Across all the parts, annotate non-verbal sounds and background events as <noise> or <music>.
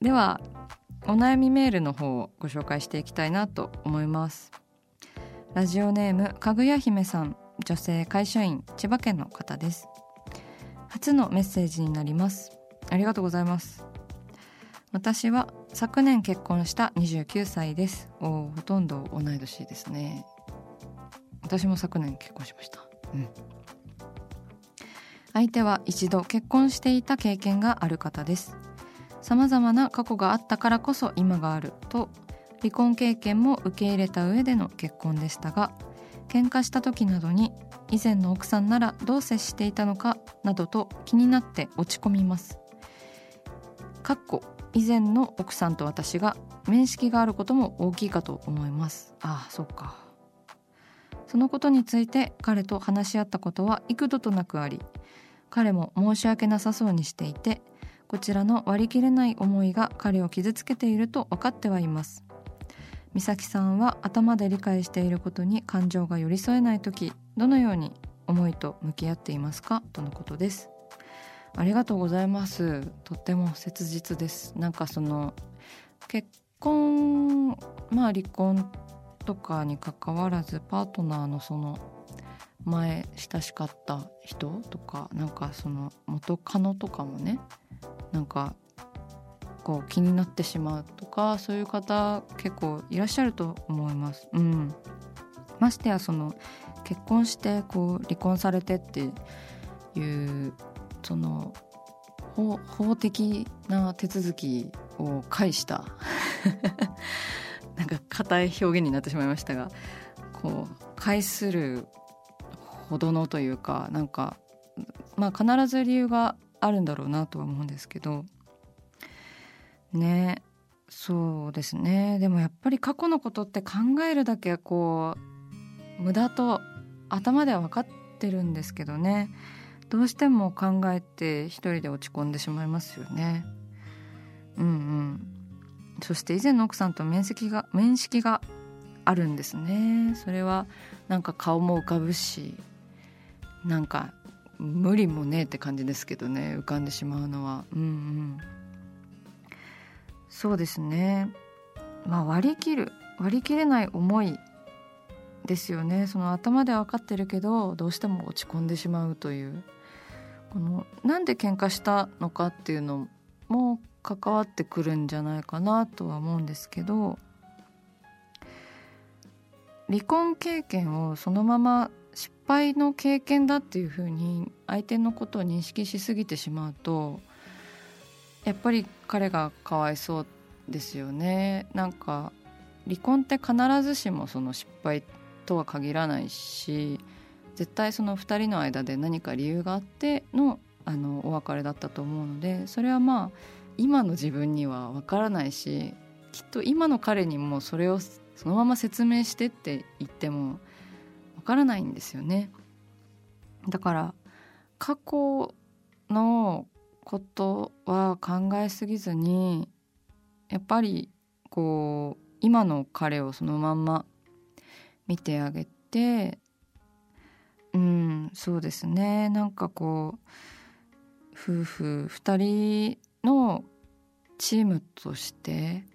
ではお悩みメールの方をご紹介していきたいなと思います。ラジオネームかぐや姫さん。女性会社員千葉県の方です。初のメッセージになります。ありがとうございます。私は昨年結婚した29歳です。おほとんど同い年ですね。私も昨年結婚しました。うん。相手は一度結婚していた経験がある方です。様々な過去があったからこそ今があると離婚経験も受け入れた上での結婚でしたが喧嘩した時などに以前の奥さんならどう接していたのかなどと気になって落ち込みます。かっこ以前の奥さんと私が面識があることも大きいかと思います。ああそうか。そのことについて彼と話し合ったことは幾度となくあり彼も申し訳なさそうにしていてこちらの割り切れない思いが彼を傷つけていると分かってはいます。美咲さんは頭で理解していることに感情が寄り添えない時どのように思いと向き合っていますか？とのことです。ありがとうございます。とっても切実です。なんかその結婚まあ離婚とかにかかわらずパートナーのその前親しかった人とかなんかその元カノとかもねなんかこう気になってしまうとかそういう方結構いらっしゃると思います。うん、ましてやその結婚してこう離婚されてっていうその法法的な手続きを介した <laughs> なんか硬い表現になってしまいましたがこう介するほどのというかなんかまあ必ず理由があるんだろうなとは思うんですけど。ねそうですね。でもやっぱり過去のことって考えるだけこう無駄と頭では分かってるんですけどね。どうしても考えて一人で落ち込んでしまいますよね。うんうん。そして以前の奥さんと面識が面識があるんですね。それはなんか顔も浮かぶしなんか無理もねえって感じですけどね浮かんでしまうのは。うんうん。そうですね。まあ割り切る割り切れない思いですよね。その頭では分かってるけどどうしても落ち込んでしまうという。このなんで喧嘩したのかっていうのも関わってくるんじゃないかなとは思うんですけど離婚経験をそのまま敗の経験だっていうふうに相手のことを認識しすぎてしまうとやっぱり彼がかわいそうですよね。なんか離婚って必ずしもその失敗とは限らないし絶対その2人の間で何か理由があってのあのお別れだったと思うのでそれはまあ今の自分には分からないしきっと今の彼にもそれをそのまま説明してって言ってもからないんですよね。だから過去のことは考えすぎずにやっぱりこう今の彼をそのまんま見てあげてうんそうですねなんかこう夫婦2人のチームとして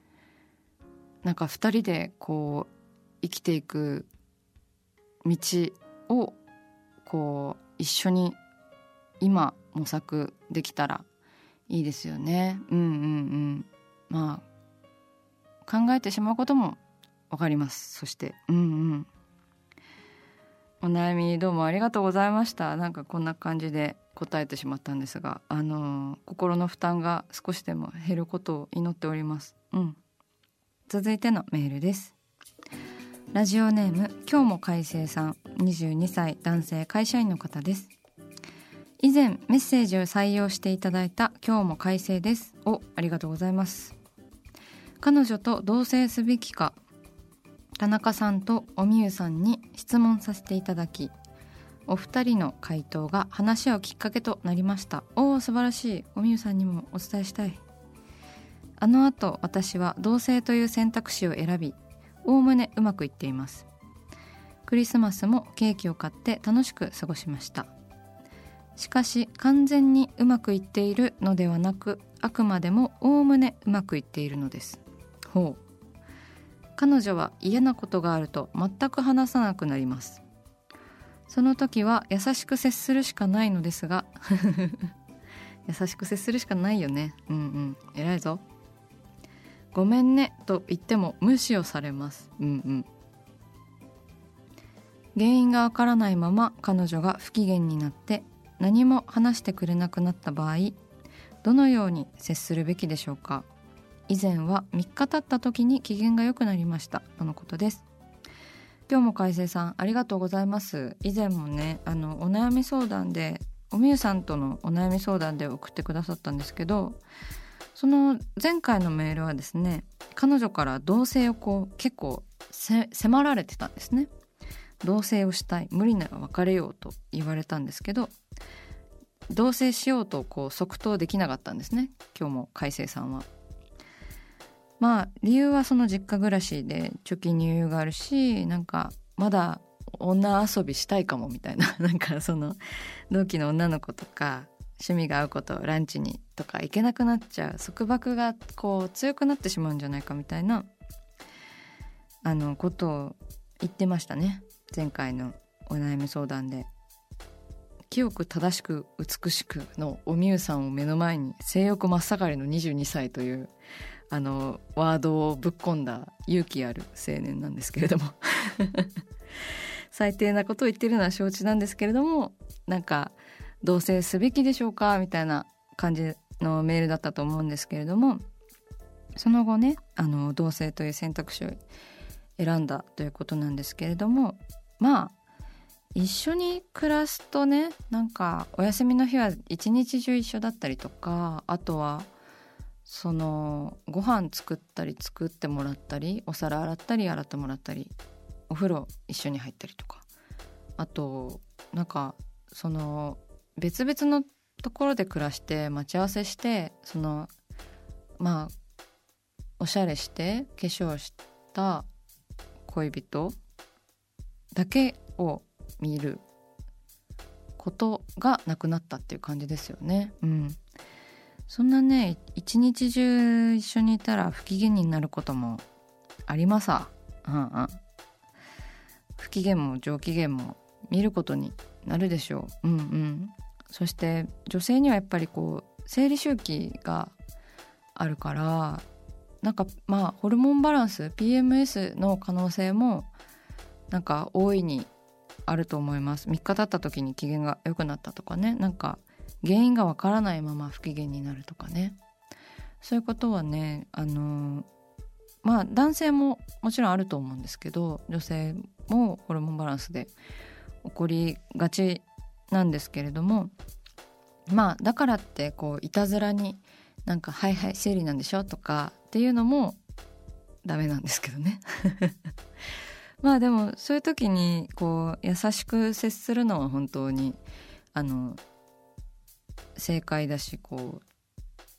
なんか2人でこう生きていく道をこう一緒に今模索できたらいいですよね。うんうんうん。まあ考えてしまうこともわかります。そして。うんうん。お悩みどうもありがとうございました。なんかこんな感じで答えてしまったんですがあの心の負担が少しでも減ることを祈っております。うん。続いてのメールです。ラジオネーム今日も海星さん22歳男性会社員の方です。以前メッセージを採用していただいた今日も快晴です。をありがとうございます。彼女と同棲すべきか田中さんとおみゆさんに質問させていただきお二人の回答が話し合うきっかけとなりました。おお素晴らしい。おみゆさんにもお伝えしたい。あの後私は同棲という選択肢を選びおおむねうまくいっています。クリスマスもケーキを買って楽しく過ごしました。しかし完全にうまくいっているのではなくあくまでもおおむねうまくいっているのです。ほう。彼女は嫌なことがあると全く話さなくなります。その時は優しく接するしかないのですが。<laughs> 優しく接するしかないよね。うんうん。偉いぞ。ごめんねと言っても無視をされます。うんうん。原因がわからないまま彼女が不機嫌になって何も話してくれなくなった場合どのように接するべきでしょうか。以前は3日経った時に機嫌が良くなりましたとのことです。今日も海星さんありがとうございます。以前もねあのお悩み相談でおみゆさんとのお悩み相談で送ってくださったんですけどその前回のメールはですね彼女から同棲をこう結構迫られてたんですね。同棲をしたい無理なら別れようと言われたんですけど同棲しようとこう即答できなかったんですね。今日も海星さんは。まあ理由はその実家暮らしで貯金に余裕があるしなんかまだ女遊びしたいかもみたいな。<laughs> なんかその同期の女の子とか趣味が合うことランチにとか行けなくなっちゃう束縛がこう強くなってしまうんじゃないかみたいなあのことを言ってましたね。前回のお悩み相談で。清く正しく美しくのおみゆさんを目の前に性欲真っ盛りの22歳というあのワードをぶっ込んだ勇気ある青年なんですけれども。<laughs> 最低なことを言ってるのは承知なんですけれどもなんか同棲すべきでしょうか？みたいな感じのメールだったと思うんですけれどもその後ねあの同棲という選択肢を選んだということなんですけれどもまあ一緒に暮らすとねなんかお休みの日は一日中一緒だったりとかあとはそのご飯作ったり作ってもらったりお皿洗ったり洗ってもらったりお風呂一緒に入ったりとかあとなんかその別々のところで暮らして待ち合わせしてそのまあおしゃれして化粧した恋人だけを見ることがなくなったっていう感じですよね。うん、そんなね一日中一緒にいたら不機嫌になることもあります、うんうん、不機嫌も上機嫌も見ることになるでしょう。うんうん。そして女性にはやっぱりこう生理周期があるからなんかまあホルモンバランス PMS の可能性もなんか大いにあると思います。3日経った時に機嫌が良くなったとかね。なんか原因がわからないまま不機嫌になるとかね。そういうことはねあのまあ男性ももちろんあると思うんですけど女性もホルモンバランスで起こりがちなんですけれどもまあだからってこういたずらになんか「はいはい生理なんでしょ」とかっていうのもダメなんですけどね。<laughs> まあでもそういう時にこう優しく接するのは本当にあの正解だしこう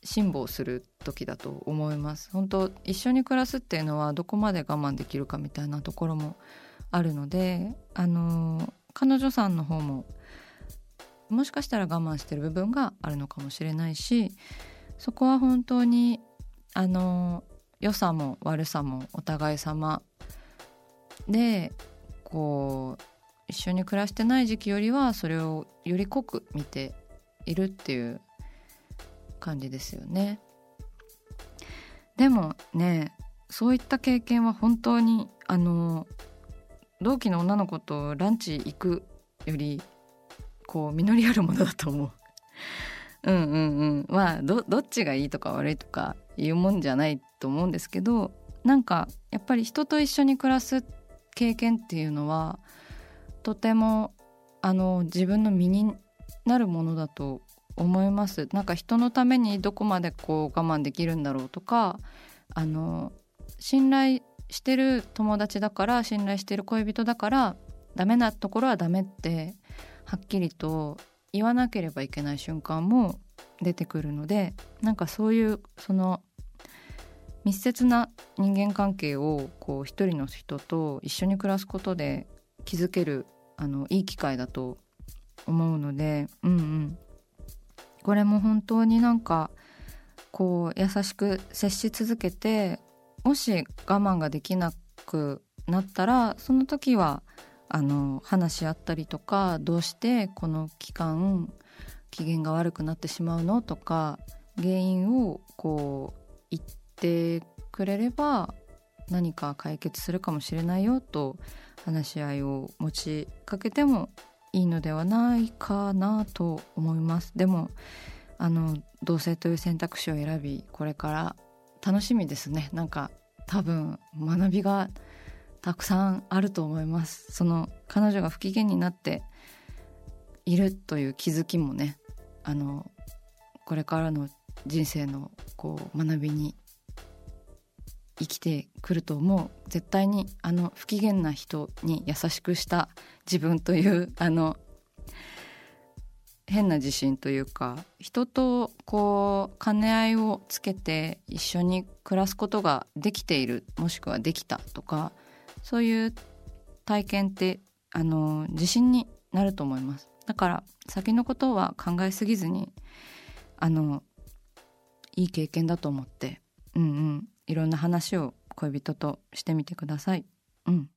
辛抱する時だと思います。本当一緒に暮らすっていうのはどこまで我慢できるかみたいなところもあるのであの彼女さんの方ももしかしたら我慢してる部分があるのかもしれないしそこは本当にあの良さも悪さもお互い様でこう一緒に暮らしてない時期よりはそれをより濃く見ているっていう感じですよね。でもねそういった経験は本当にあの同期の女の子とランチ行くよりこう実りあるものだと思う。<laughs> うんうんうんまあどどっちがいいとか悪いとかいうもんじゃないと思うんですけどなんかやっぱり人と一緒に暮らす経験っていうのはとてもあの自分の身になるものだと思いますなんか人のためにどこまでこう我慢できるんだろうとかあの信頼してる友達だから信頼してる恋人だからダメなところはダメってはっきりと言わなければいけない瞬間も出てくるのでなんかそういうその密接な人間関係をこう一人の人と一緒に暮らすことで築けるあのいい機会だと思うので、うんうん、これも本当になんかこう優しく接し続けてもし我慢ができなくなったらその時はあの話し合ったりとかどうしてこの期間機嫌が悪くなってしまうのとか原因をこう言ってくれれば何か解決するかもしれないよと話し合いを持ちかけてもいいのではないかなと思います。でもあの同性という選択肢を選びこれから楽しみですね。なんか多分学びがたくさんあると思います。その彼女が不機嫌になっているという気づきもねあのこれからの人生のこう学びに生きてくると思う。絶対にあの不機嫌な人に優しくした自分というあの変な自信というか人とこう兼ね合いをつけて一緒に暮らすことができているもしくはできたとかそういう体験ってあの自信になると思います。だから先のことは考えすぎずにあのいい経験だと思ってうんうんいろんな話を恋人としてみてください。うん。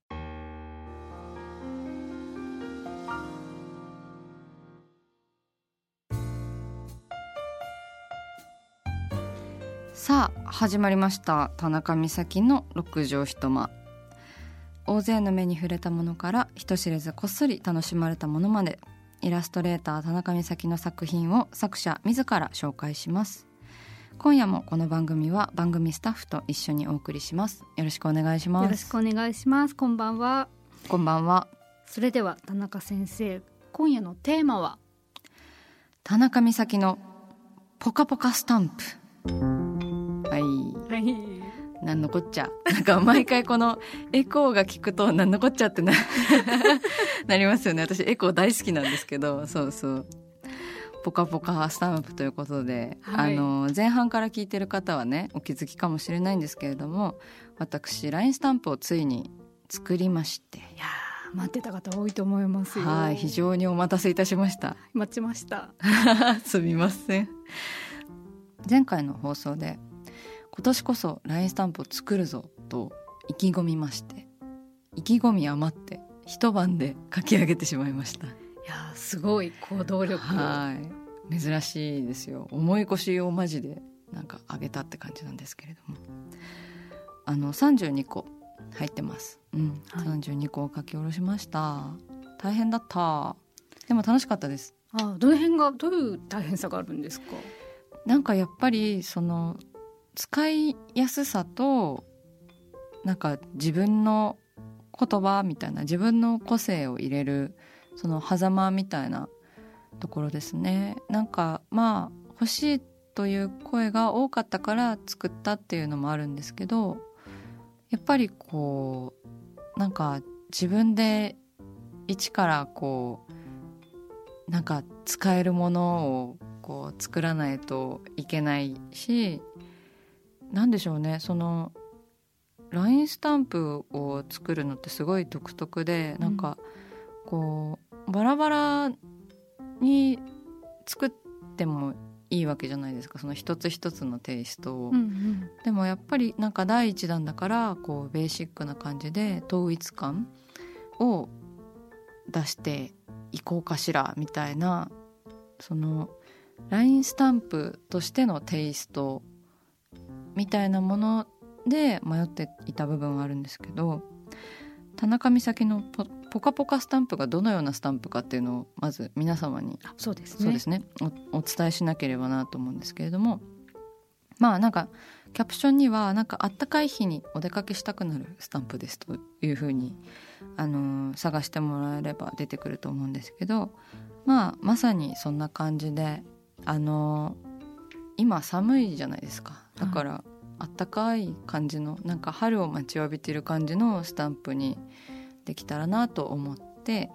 さあ始まりました。田中美咲の六畳一間。大勢の目に触れたものから人知れずこっそり楽しまれたものまでイラストレーター田中美咲の作品を作者自ら紹介します。今夜もこの番組は番組スタッフと一緒にお送りします。よろしくお願いします。よろしくお願いします。こんばんは。こんばんは。それでは田中先生今夜のテーマは？田中美咲のポカポカスタンプはい、はい。なんのこっちゃ。なんか毎回このエコーが聞くとなんのこっちゃってな <laughs> なりますよね。私エコー大好きなんですけどそうそう。ポカポカスタンプということで、はい。あの前半から聞いてる方はねお気づきかもしれないんですけれども私 LINE スタンプをついに作りまして。いやー待ってた方多いと思いますよ。はい非常にお待たせいたしました。待ちました。<laughs> すみません。前回の放送で今年こそ LINE スタンプを作るぞと意気込みまして意気込み余って一晩で書き上げてしまいました。いやーすごい行動力はい。珍しいですよ。重い腰をマジでなんか上げたって感じなんですけれども。あの32個入ってます。うん、はい。32個を書き下ろしました。大変だった。でも楽しかったです。あどの辺がどういう大変さがあるんですか？なんかやっぱりその使いやすさとなんか自分の言葉みたいな自分の個性を入れるその狭間みたいなところですね。なんかまあ欲しいという声が多かったから作ったっていうのもあるんですけどやっぱりこうなんか自分で一からこうなんか使えるものをこう作らないといけないしなんでしょうね。その LINE スタンプを作るのってすごい独特でなんかこうバラバラに作ってもいいわけじゃないですか。その一つ一つのテイストを、うんうん。でもやっぱりなんか第一弾だからこうベーシックな感じで統一感を出していこうかしらみたいなその LINE スタンプとしてのテイストみたいなもので迷っていた部分はあるんですけど田中美咲のポポカポカスタンプがどのようなスタンプかっていうのをまず皆様にあそうですね。そうですね。おお伝えしなければなと思うんですけれどもまあなんかキャプションにはなんかあったかい日にお出かけしたくなるスタンプですというふうに、あのー探してもらえれば出てくると思うんですけどまあまさにそんな感じであのー今寒いじゃないですか。だから、あったかい感じのなんか春を待ちわびてる感じのスタンプにできたらなと思って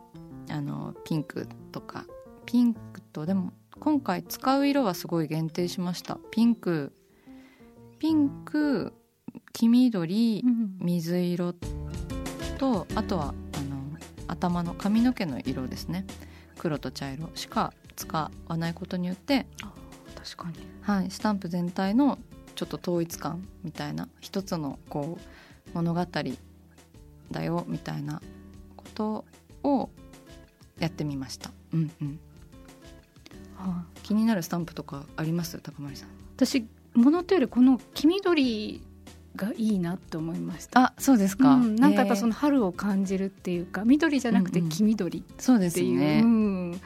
あのピンクとかピンクとでも今回使う色はすごい限定しました。ピンクピンク黄緑うん。水色とあとはあの頭の髪の毛の色ですね。黒と茶色しか使わないことによって、確かに。はい、スタンプ全体のちょっと統一感みたいな一つのこう物語だよみたいなことをやってみました。うんうん、はあ気になるスタンプとかあります？高森さん。私ものとよりこの黄緑がいいなって思いました。あそうですか、うん、なんかやっぱその、の春を感じるっていうか緑じゃなくてうんうん。黄緑っそうですていう、ね、うん。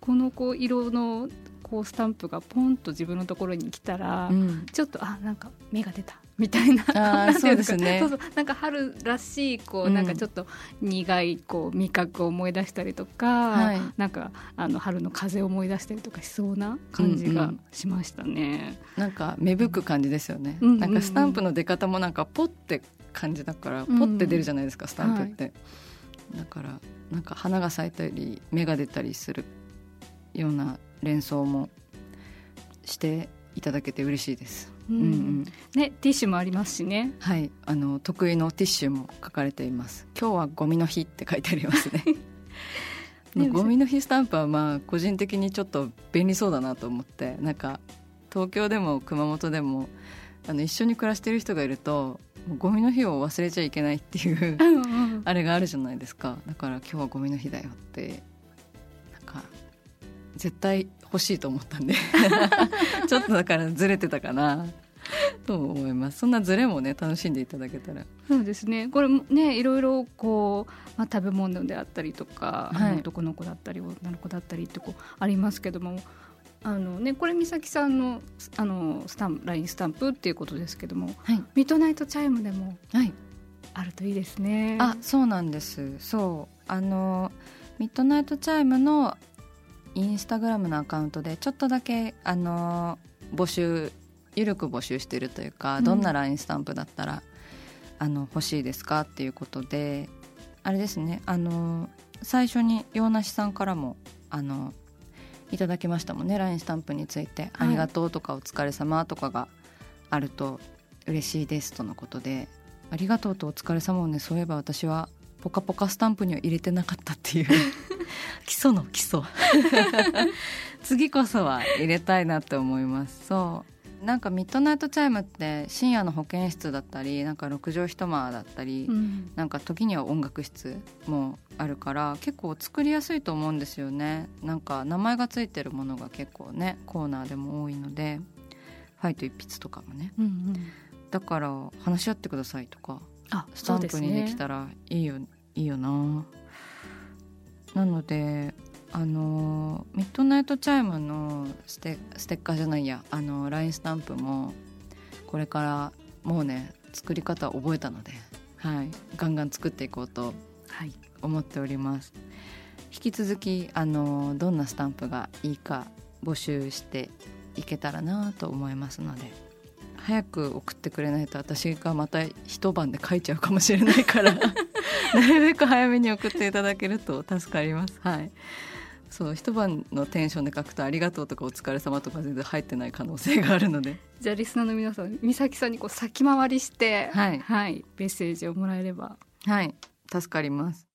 このこう色のこうスタンプがポンと自分のところに来たら、うん、ちょっとあなんか芽が出た。<laughs> みたいな。そうですね。そうそう。なんか春らしいこう、うん。なんかちょっと苦いこう味覚を思い出したりとか、はい。なんかあの春の風を思い出したりとかしそうな感じがうんうん。しましたね。なんか芽吹く感じですよね、うんうん。うんなんかスタンプの出方もなんかポッて感じだからポッて出るじゃないですか、スタンプって、だからなんか花が咲いたり芽が出たりするような連想もしていただけて嬉しいです、ううんんうん。ねティッシュもありますしね。はい。あの得意のティッシュも書かれています。今日はゴミの日って書いてありますね。<laughs> ねゴミの日スタンプはまあ個人的にちょっと便利そうだなと思ってなんか東京でも熊本でもあの一緒に暮らしてる人がいるとゴミの日を忘れちゃいけないっていうあれがあるじゃないですか。だから今日はゴミの日だよって絶対欲しいと思ったんで。<laughs> ちょっとだからずれてたかな。と思います。そんなずれもね楽しんでいただけたら。そうですね。これもねいろいろこう、まあ、食べ物であったりとか、はい。男の子だったり女の子だったりってこうありますけども。あのね、これ美咲さんのあのスタンプ LINE スタンプっていうことですけどもはい、ミッドナイトチャイムでもはい、あるといいですね。あそうなんです。そう。あのミッドナイトチャイムのインスタグラムのアカウントでちょっとだけあの募集ゆるく募集してるというか、うん。どんな LINE スタンプだったらあの欲しいですかっていうことであれですねあの最初に洋梨さんからもあのいただきましたもんね LINE スタンプについて「ありがとう」とか「お疲れ様とかがあると嬉しいですとのことでありがとうとお疲れ様をねそういえば私はポカポカスタンプには入れてなかったっていう。<laughs> 基礎の基礎。<laughs> 次こそは入れたいなって思います。そう。なんかミッドナイトチャイムって深夜の保健室だったりなんか六畳一間だったり、うん。なんか時には音楽室もあるから結構作りやすいと思うんですよね。なんか名前がついてるものが結構ねコーナーでも多いのでファイト一筆とかもね。うんうん。だから話し合ってくださいとかあスタンプにできら、たらいいよ、いいよな。なのであのミッドナイトチャイムのステステッカーじゃないやあの LINE スタンプもこれからもうね作り方覚えたので、はい、ガンガン作っていこうとはい、思っております。引き続きあのどんなスタンプがいいか募集していけたらなと思いますので早く送ってくれないと私がまた一晩で書いちゃうかもしれないから。<laughs> なるべく早めに送っていただけると助かります。はい。そう一晩のテンションで書くと「ありがとう」とか「お疲れ様とか全然入ってない可能性があるので。じゃあリスナーの皆さん美咲さんにこう先回りしてはい。はい、メッセージをもらえれば。はい。助かります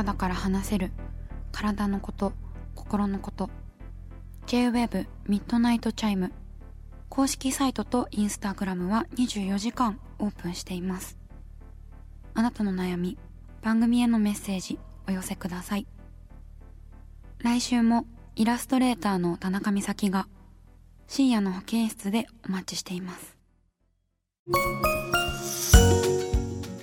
真夜中だから話せる。体のこと心のこと。 J-WAVE ミッドナイトチャイム。公式サイトとインスタグラムは24時間オープンしています。あなたの悩み番組へのメッセージお寄せください。来週もイラストレーターの田中美咲が深夜の保健室でお待ちしています。